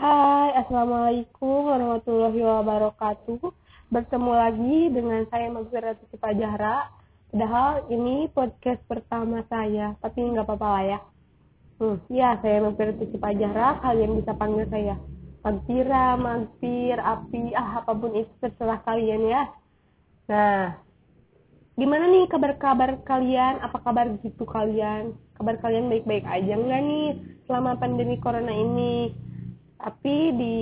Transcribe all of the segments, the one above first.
Hai, Assalamualaikum warahmatullahi wabarakatuh. Bertemu lagi dengan saya Magzira Tutupa Jahra. Padahal ini podcast pertama saya, tapi nggak apa-apa lah ya. Hmm, ya, saya Magzira Tutupa Jahra. Kalian bisa panggil saya Magzira, Magfir, Api, ah apa pun itu terserah kalian ya. Nah, gimana nih kabar-kabar kalian? Apa kabar gitu kalian? Kabar kalian baik-baik aja nggak nih selama pandemi corona ini? Tapi di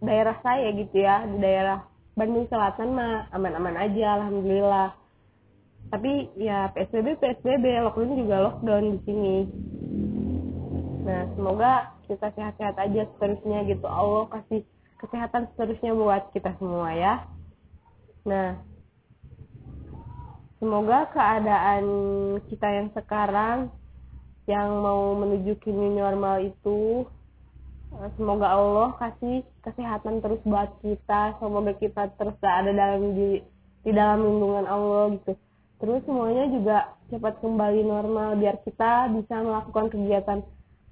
daerah saya gitu ya, di daerah Bandung Selatan mah aman-aman aja, alhamdulillah. Tapi ya PSBB PSBB, lockdown juga lockdown di sini. Nah, semoga kita sehat-sehat aja seterusnya gitu. Allah kasih kesehatan seterusnya buat kita semua ya. Nah, semoga keadaan kita yang sekarang yang mau menuju ke new normal itu semoga Allah kasih kesehatan terus buat kita. Semoga kita terus ada dalam di di dalam lindungan Allah gitu. Terus semuanya juga cepat kembali normal biar kita bisa melakukan kegiatan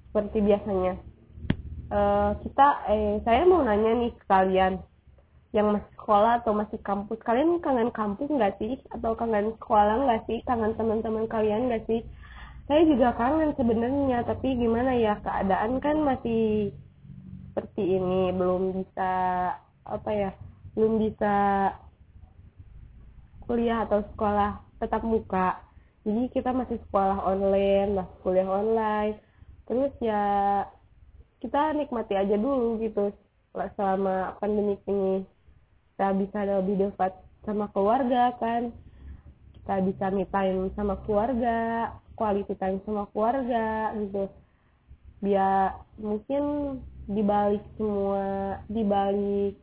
seperti biasanya. Uh, kita eh saya mau nanya nih ke kalian yang masih sekolah atau masih kampus. Kalian kangen kampus nggak sih? Atau kangen sekolah nggak sih? Kangen teman-teman kalian nggak sih? Saya juga kangen sebenarnya tapi gimana ya keadaan kan masih seperti ini belum bisa apa ya belum bisa kuliah atau sekolah tetap muka. Jadi kita masih sekolah online masih kuliah online. Terus ya kita nikmati aja dulu gitu selama pandemi ini kita bisa lebih dekat sama keluarga kan. Kita bisa me time sama keluarga quality time sama keluarga gitu. Biar mungkin dibalik semua dibalik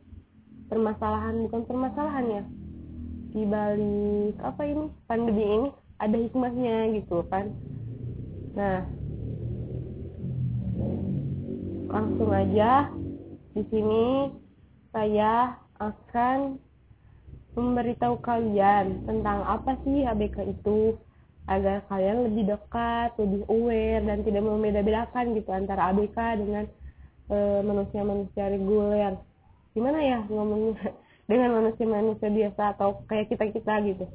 permasalahan bukan permasalahan ya dibalik apa ini pandemi ini ada hikmahnya gitu kan. Nah langsung aja di sini saya akan memberitahu kalian tentang apa sih ABK itu agar kalian lebih dekat, lebih aware dan tidak membeda-bedakan gitu antara ABK dengan manusia-manusia reguler. Gimana ya ngomongnya dengan manusia-manusia biasa atau kayak kita-kita gitu.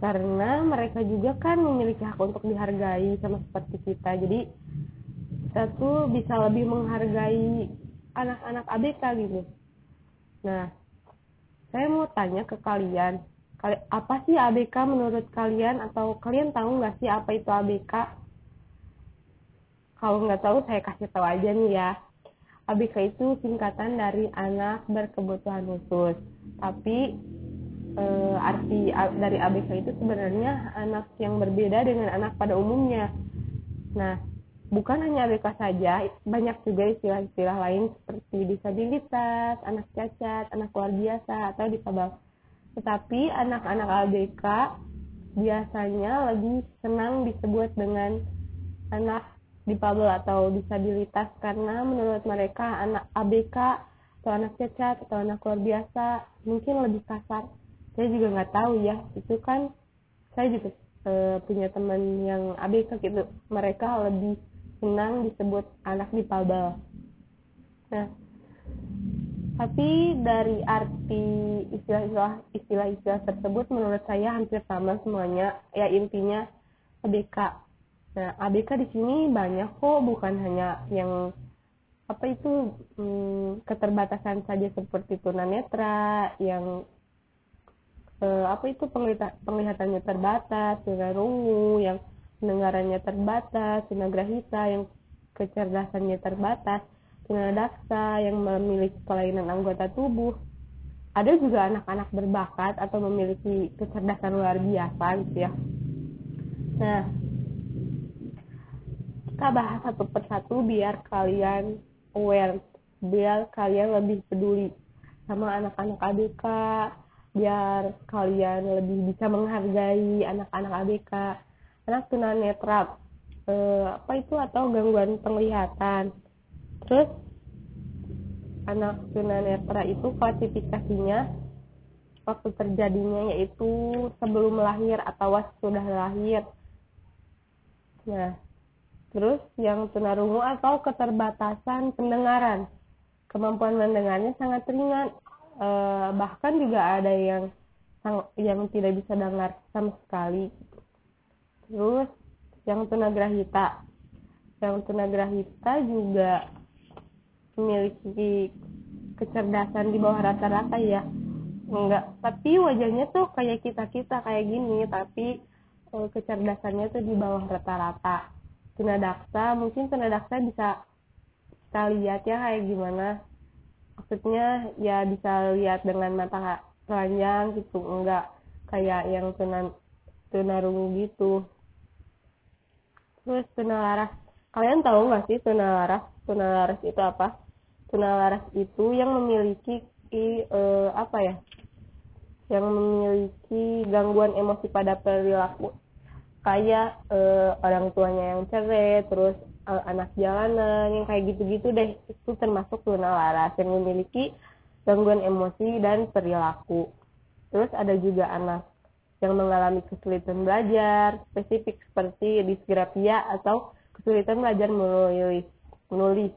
Karena mereka juga kan memiliki hak untuk dihargai sama seperti kita. Jadi kita tuh bisa lebih menghargai anak-anak ABK gitu. Nah, saya mau tanya ke kalian, apa sih ABK menurut kalian atau kalian tahu nggak sih apa itu ABK? Kalau nggak tahu saya kasih tahu aja nih ya. ABK itu singkatan dari anak berkebutuhan khusus. Tapi e, arti dari ABK itu sebenarnya anak yang berbeda dengan anak pada umumnya. Nah, bukan hanya ABK saja, banyak juga istilah-istilah lain seperti disabilitas, anak cacat, anak luar biasa, atau disabel tetapi anak-anak ABK biasanya lebih senang disebut dengan anak difabel atau disabilitas karena menurut mereka anak ABK atau anak cacat atau anak luar biasa mungkin lebih kasar. Saya juga nggak tahu ya, itu kan saya juga e, punya teman yang ABK gitu, mereka lebih senang disebut anak difabel. Nah, tapi dari arti istilah-istilah istilah-istilah tersebut menurut saya hampir sama semuanya. Ya intinya ABK. Nah, ABK di sini banyak kok, bukan hanya yang apa itu hmm, keterbatasan saja seperti tunanetra, yang eh, apa itu penglihatannya terbatas, rungu, yang pendengarannya terbatas, tunagrahita, yang kecerdasannya terbatas daksa yang memiliki kelainan anggota tubuh. Ada juga anak-anak berbakat atau memiliki kecerdasan luar biasa gitu ya. Nah, kita bahas satu persatu biar kalian aware, biar kalian lebih peduli sama anak-anak ABK, biar kalian lebih bisa menghargai anak-anak ABK, anak tunanetra, eh, apa itu atau gangguan penglihatan terus anak tunanetra itu klasifikasinya waktu terjadinya yaitu sebelum lahir atau sudah lahir. Nah, terus yang tunarungu atau keterbatasan pendengaran. Kemampuan mendengarnya sangat ringan. E, bahkan juga ada yang yang tidak bisa dengar sama sekali terus yang tunagrahita. Yang tunagrahita juga memiliki kecerdasan di bawah rata-rata ya. Enggak. Tapi wajahnya tuh kayak kita kita kayak gini. Tapi eh, kecerdasannya tuh di bawah rata-rata tunadaksa mungkin tunadaksa bisa kita lihat ya kayak gimana. Maksudnya ya bisa lihat dengan mata telanjang gitu enggak kayak yang tunan tunarungu gitu. Terus tunalaras kalian tahu nggak sih tunalaras tunalaras itu apa? Tunalaras itu yang memiliki eh, apa ya? Yang memiliki gangguan emosi pada perilaku kayak uh, orang tuanya yang cerai terus uh, anak jalanan yang kayak gitu-gitu deh. Itu termasuk tuna laras yang memiliki gangguan emosi dan perilaku. Terus ada juga anak yang mengalami kesulitan belajar spesifik seperti disgrafia atau kesulitan belajar menulis menulis.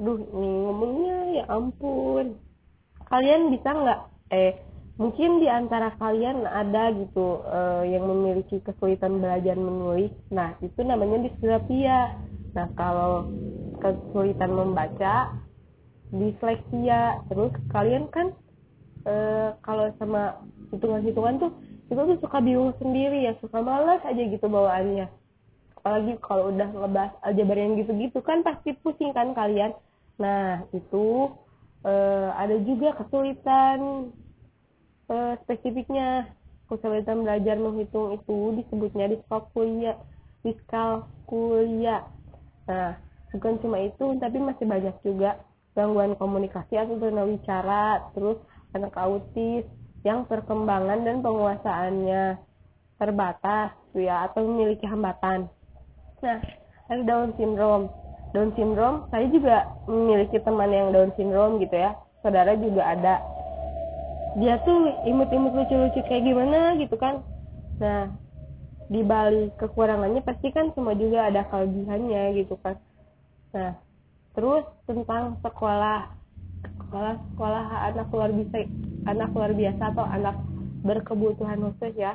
Aduh ini ngomongnya ya ampun. Kalian bisa nggak eh mungkin di antara kalian ada gitu uh, yang memiliki kesulitan belajar menulis. Nah itu namanya disleksia nah kalau kesulitan membaca disleksia. Terus kalian kan uh, kalau sama hitungan-hitungan tuh itu tuh suka bingung sendiri ya suka malas aja gitu bawaannya. Apalagi kalau udah ngebahas aljabar yang gitu-gitu kan pasti pusing kan kalian. Nah itu uh, ada juga kesulitan uh, spesifiknya kesulitan belajar menghitung itu disebutnya diskalkulia diskalkulia nah bukan cuma itu tapi masih banyak juga gangguan komunikasi. Atau tunawicara terus anak autis yang perkembangan dan penguasaannya terbatas ya atau memiliki hambatan. Nah ada Down syndrome. Down syndrome saya juga memiliki teman yang Down syndrome gitu ya. Saudara juga ada dia tuh imut-imut lucu-lucu kayak gimana gitu kan. Nah di balik kekurangannya pasti kan semua juga ada kelebihannya gitu kan. Nah terus tentang sekolah sekolah sekolah anak luar biasa anak luar biasa atau anak berkebutuhan khusus ya.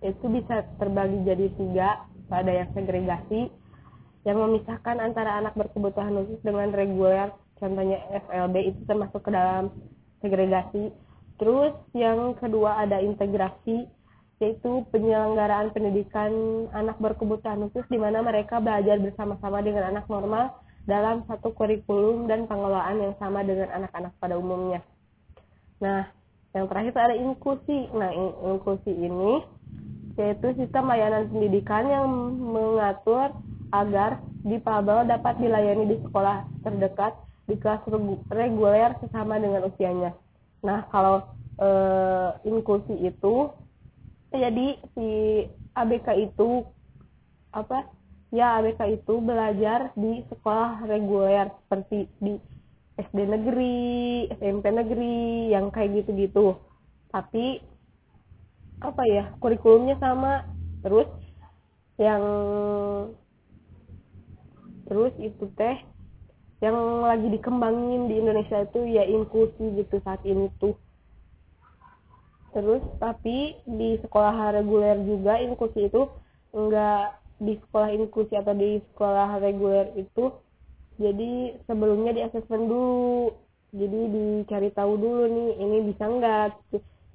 Itu bisa terbagi jadi tiga. Ada yang segregasi yang memisahkan antara anak berkebutuhan khusus dengan reguler. Contohnya FLB itu termasuk ke dalam segregasi. Terus yang kedua ada integrasi yaitu penyelenggaraan pendidikan anak berkebutuhan khusus di mana mereka belajar bersama-sama dengan anak normal dalam satu kurikulum dan pengelolaan yang sama dengan anak-anak pada umumnya. Nah, yang terakhir ada inklusi. Nah, inklusi ini yaitu sistem layanan pendidikan yang mengatur agar difabel dapat dilayani di sekolah terdekat di kelas reguler sesama dengan usianya. Nah, kalau e, inklusi itu jadi si ABK itu apa? Ya, ABK itu belajar di sekolah reguler seperti di SD negeri, SMP negeri, yang kayak gitu-gitu. Tapi apa ya, kurikulumnya sama. Terus yang terus itu teh yang lagi dikembangin di Indonesia itu ya inklusi gitu saat ini tuh. Terus tapi di sekolah reguler juga inklusi itu enggak di sekolah inklusi atau di sekolah reguler itu. Jadi sebelumnya di asesmen dulu. Jadi dicari tahu dulu nih ini bisa enggak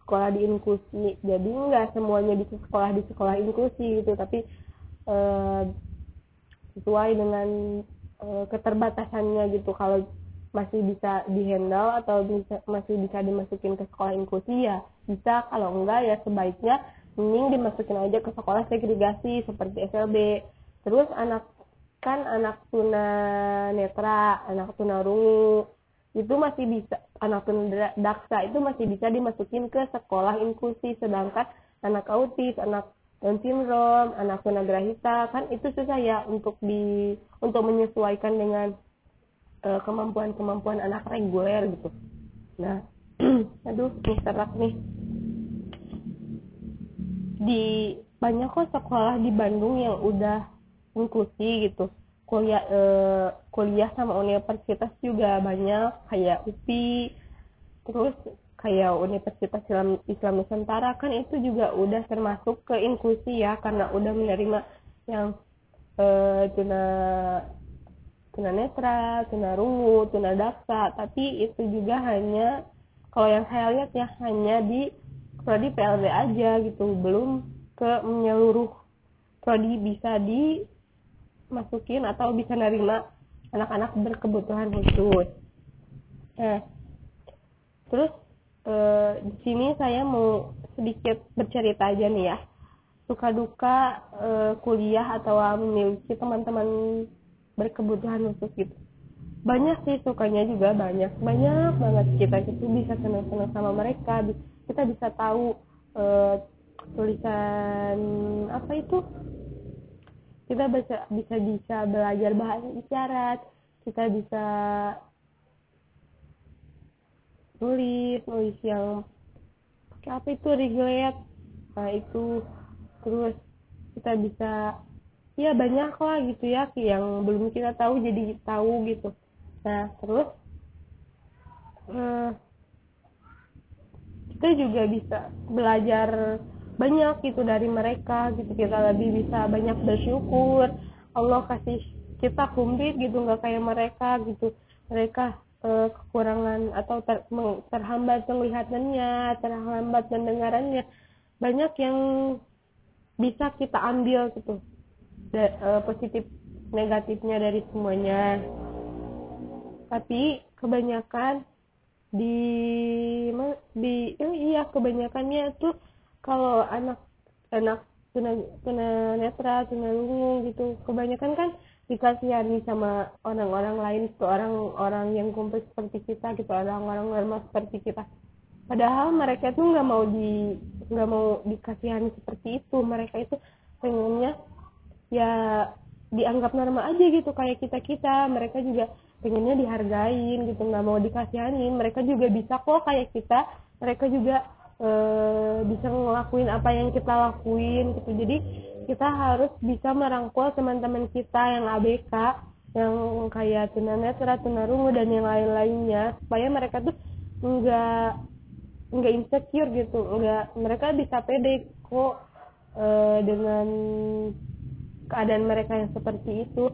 sekolah di inklusi. Jadi enggak semuanya bisa sekolah di sekolah inklusi gitu tapi eh, sesuai dengan Eh, keterbatasannya gitu. Kalau masih bisa dihandle atau bisa masih bisa dimasukin ke sekolah inklusi ya bisa. Kalau enggak ya sebaiknya mending dimasukin aja ke sekolah segregasi seperti SLB terus anak kan anak tuna netra anak tuna rungu itu masih bisa anak tuna daksa itu masih bisa dimasukin ke sekolah inklusi. Sedangkan anak autis anak down syndrome, anak tunagrahita, kan itu susah ya untuk di untuk menyesuaikan dengan uh, kemampuan-kemampuan anak reguler gitu. Nah, aduh, nih serak nih. Di banyak kok sekolah di Bandung yang udah inklusi gitu kuliah eh, kuliah sama universitas juga banyak kayak UPI terus kayak Universitas Islam, Islam Nusantara kan itu juga udah termasuk ke inklusi ya karena udah menerima yang eh, tuna tuna netra, tuna rungu, tuna daksa tapi itu juga hanya kalau yang saya lihat ya hanya di prodi PLB aja gitu belum ke menyeluruh prodi bisa dimasukin atau bisa nerima anak-anak berkebutuhan khusus. Nah, terus eh, di sini saya mau sedikit bercerita aja nih ya. Suka duka eh, kuliah atau memiliki teman-teman berkebutuhan khusus gitu. Banyak sih sukanya juga banyak banyak banget kita itu bisa senang-senang sama mereka. Kita bisa tahu uh, tulisan apa itu? Kita bisa bisa bisa belajar bahasa isyarat kita bisa nulis nulis yang apa itu reglet nah itu. Terus kita bisa ya banyak lah gitu ya yang belum kita tahu jadi tahu gitu. Nah terus uh, kita juga bisa belajar banyak gitu dari mereka gitu. Kita lebih bisa banyak bersyukur. Allah kasih kita kumplit gitu nggak kayak mereka gitu. Mereka uh, kekurangan atau ter, terhambat penglihatannya terhambat pendengarannya banyak yang bisa kita ambil gitu da, uh, positif negatifnya dari semuanya. Tapi kebanyakan di di oh iya kebanyakannya tuh kalau anak anak tuna tuna netra tuna lungu gitu kebanyakan kan dikasihani sama orang-orang lain ke orang-orang yang kumpul seperti kita gitu orang-orang normal seperti kita. Padahal mereka tuh nggak mau di nggak mau dikasihani seperti itu. Mereka itu pengennya ya dianggap normal aja gitu kayak kita kita mereka juga pengennya dihargain gitu nggak mau dikasihani. Mereka juga bisa kok kayak kita. Mereka juga e, bisa ngelakuin apa yang kita lakuin gitu. Jadi kita harus bisa merangkul teman-teman kita yang ABK yang kayak tunanetra, tunarungu dan yang lain-lainnya supaya mereka tuh nggak nggak insecure gitu nggak mereka bisa pede kok e, dengan keadaan mereka yang seperti itu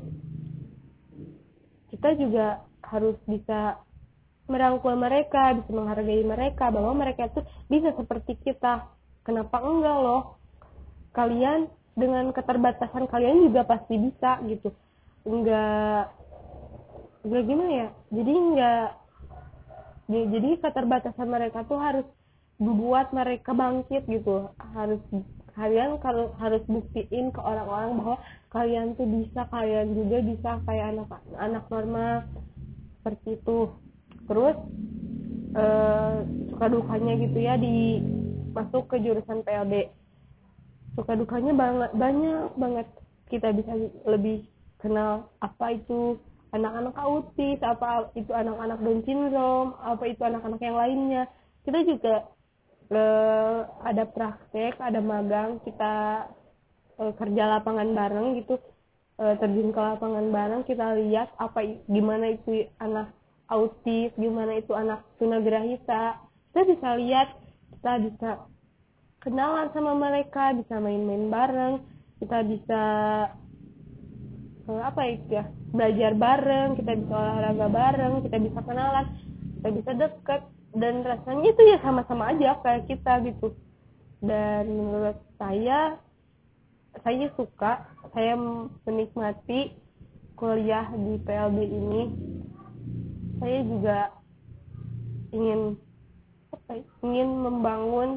kita juga harus bisa merangkul mereka, bisa menghargai mereka bahwa mereka itu bisa seperti kita. Kenapa enggak loh? Kalian dengan keterbatasan kalian juga pasti bisa gitu. Enggak enggak gimana ya? Jadi enggak jadi keterbatasan mereka tuh harus membuat mereka bangkit gitu. Harus kalian kalau harus buktiin ke orang-orang bahwa kalian tuh bisa kalian juga bisa kayak anak anak normal seperti itu terus eh, suka dukanya gitu ya di masuk ke jurusan PLB suka dukanya banget banyak banget. Kita bisa lebih kenal apa itu anak-anak autis apa itu anak-anak Down syndrome apa itu anak-anak yang lainnya. Kita juga uh, ada praktek ada magang kita uh, kerja lapangan bareng gitu. Uh, terjun ke lapangan bareng kita lihat apa gimana itu anak autis gimana itu anak tunagrahita. Kita bisa lihat kita bisa kenalan sama mereka bisa main-main bareng kita bisa uh, apa itu ya belajar bareng kita bisa olahraga bareng kita bisa kenalan kita bisa deket dan rasanya itu ya sama-sama aja kayak kita gitu. Dan menurut saya saya suka saya menikmati kuliah di PLB ini. Saya juga ingin apa ya, ingin membangun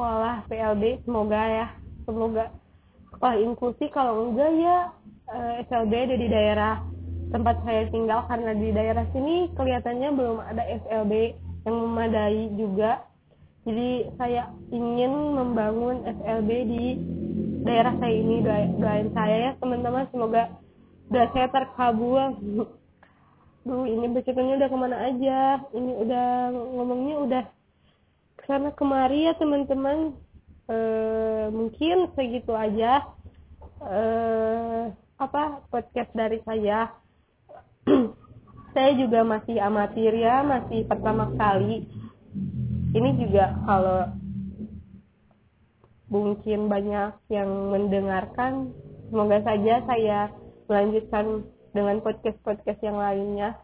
sekolah PLB semoga ya semoga. Sekolah inklusi kalau enggak ya eh, SLB ada di daerah tempat saya tinggal karena di daerah sini kelihatannya belum ada SLB yang memadai juga. Jadi saya ingin membangun SLB di daerah saya ini doain saya ya teman-teman. Semoga doa saya terkabul. Duh, ini berceritanya udah ke mana aja? Ini udah ngomongnya udah ke sana kemari ya teman-teman e, mungkin segitu aja eh apa podcast dari saya. saya juga masih amatir ya, masih pertama kali. Ini juga kalau mungkin banyak yang mendengarkan, semoga saja saya melanjutkan dengan podcast-podcast yang lainnya.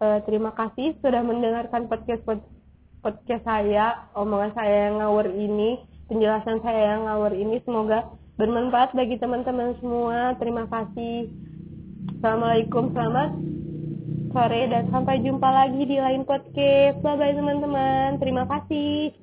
Eh, terima kasih sudah mendengarkan podcast podcast saya, omongan saya yang ngawur ini, penjelasan saya yang ngawur ini semoga bermanfaat bagi teman-teman semua. Terima kasih. Assalamualaikum, selamat sore dan sampai jumpa lagi di lain podcast. Bye bye teman-teman. Terima kasih.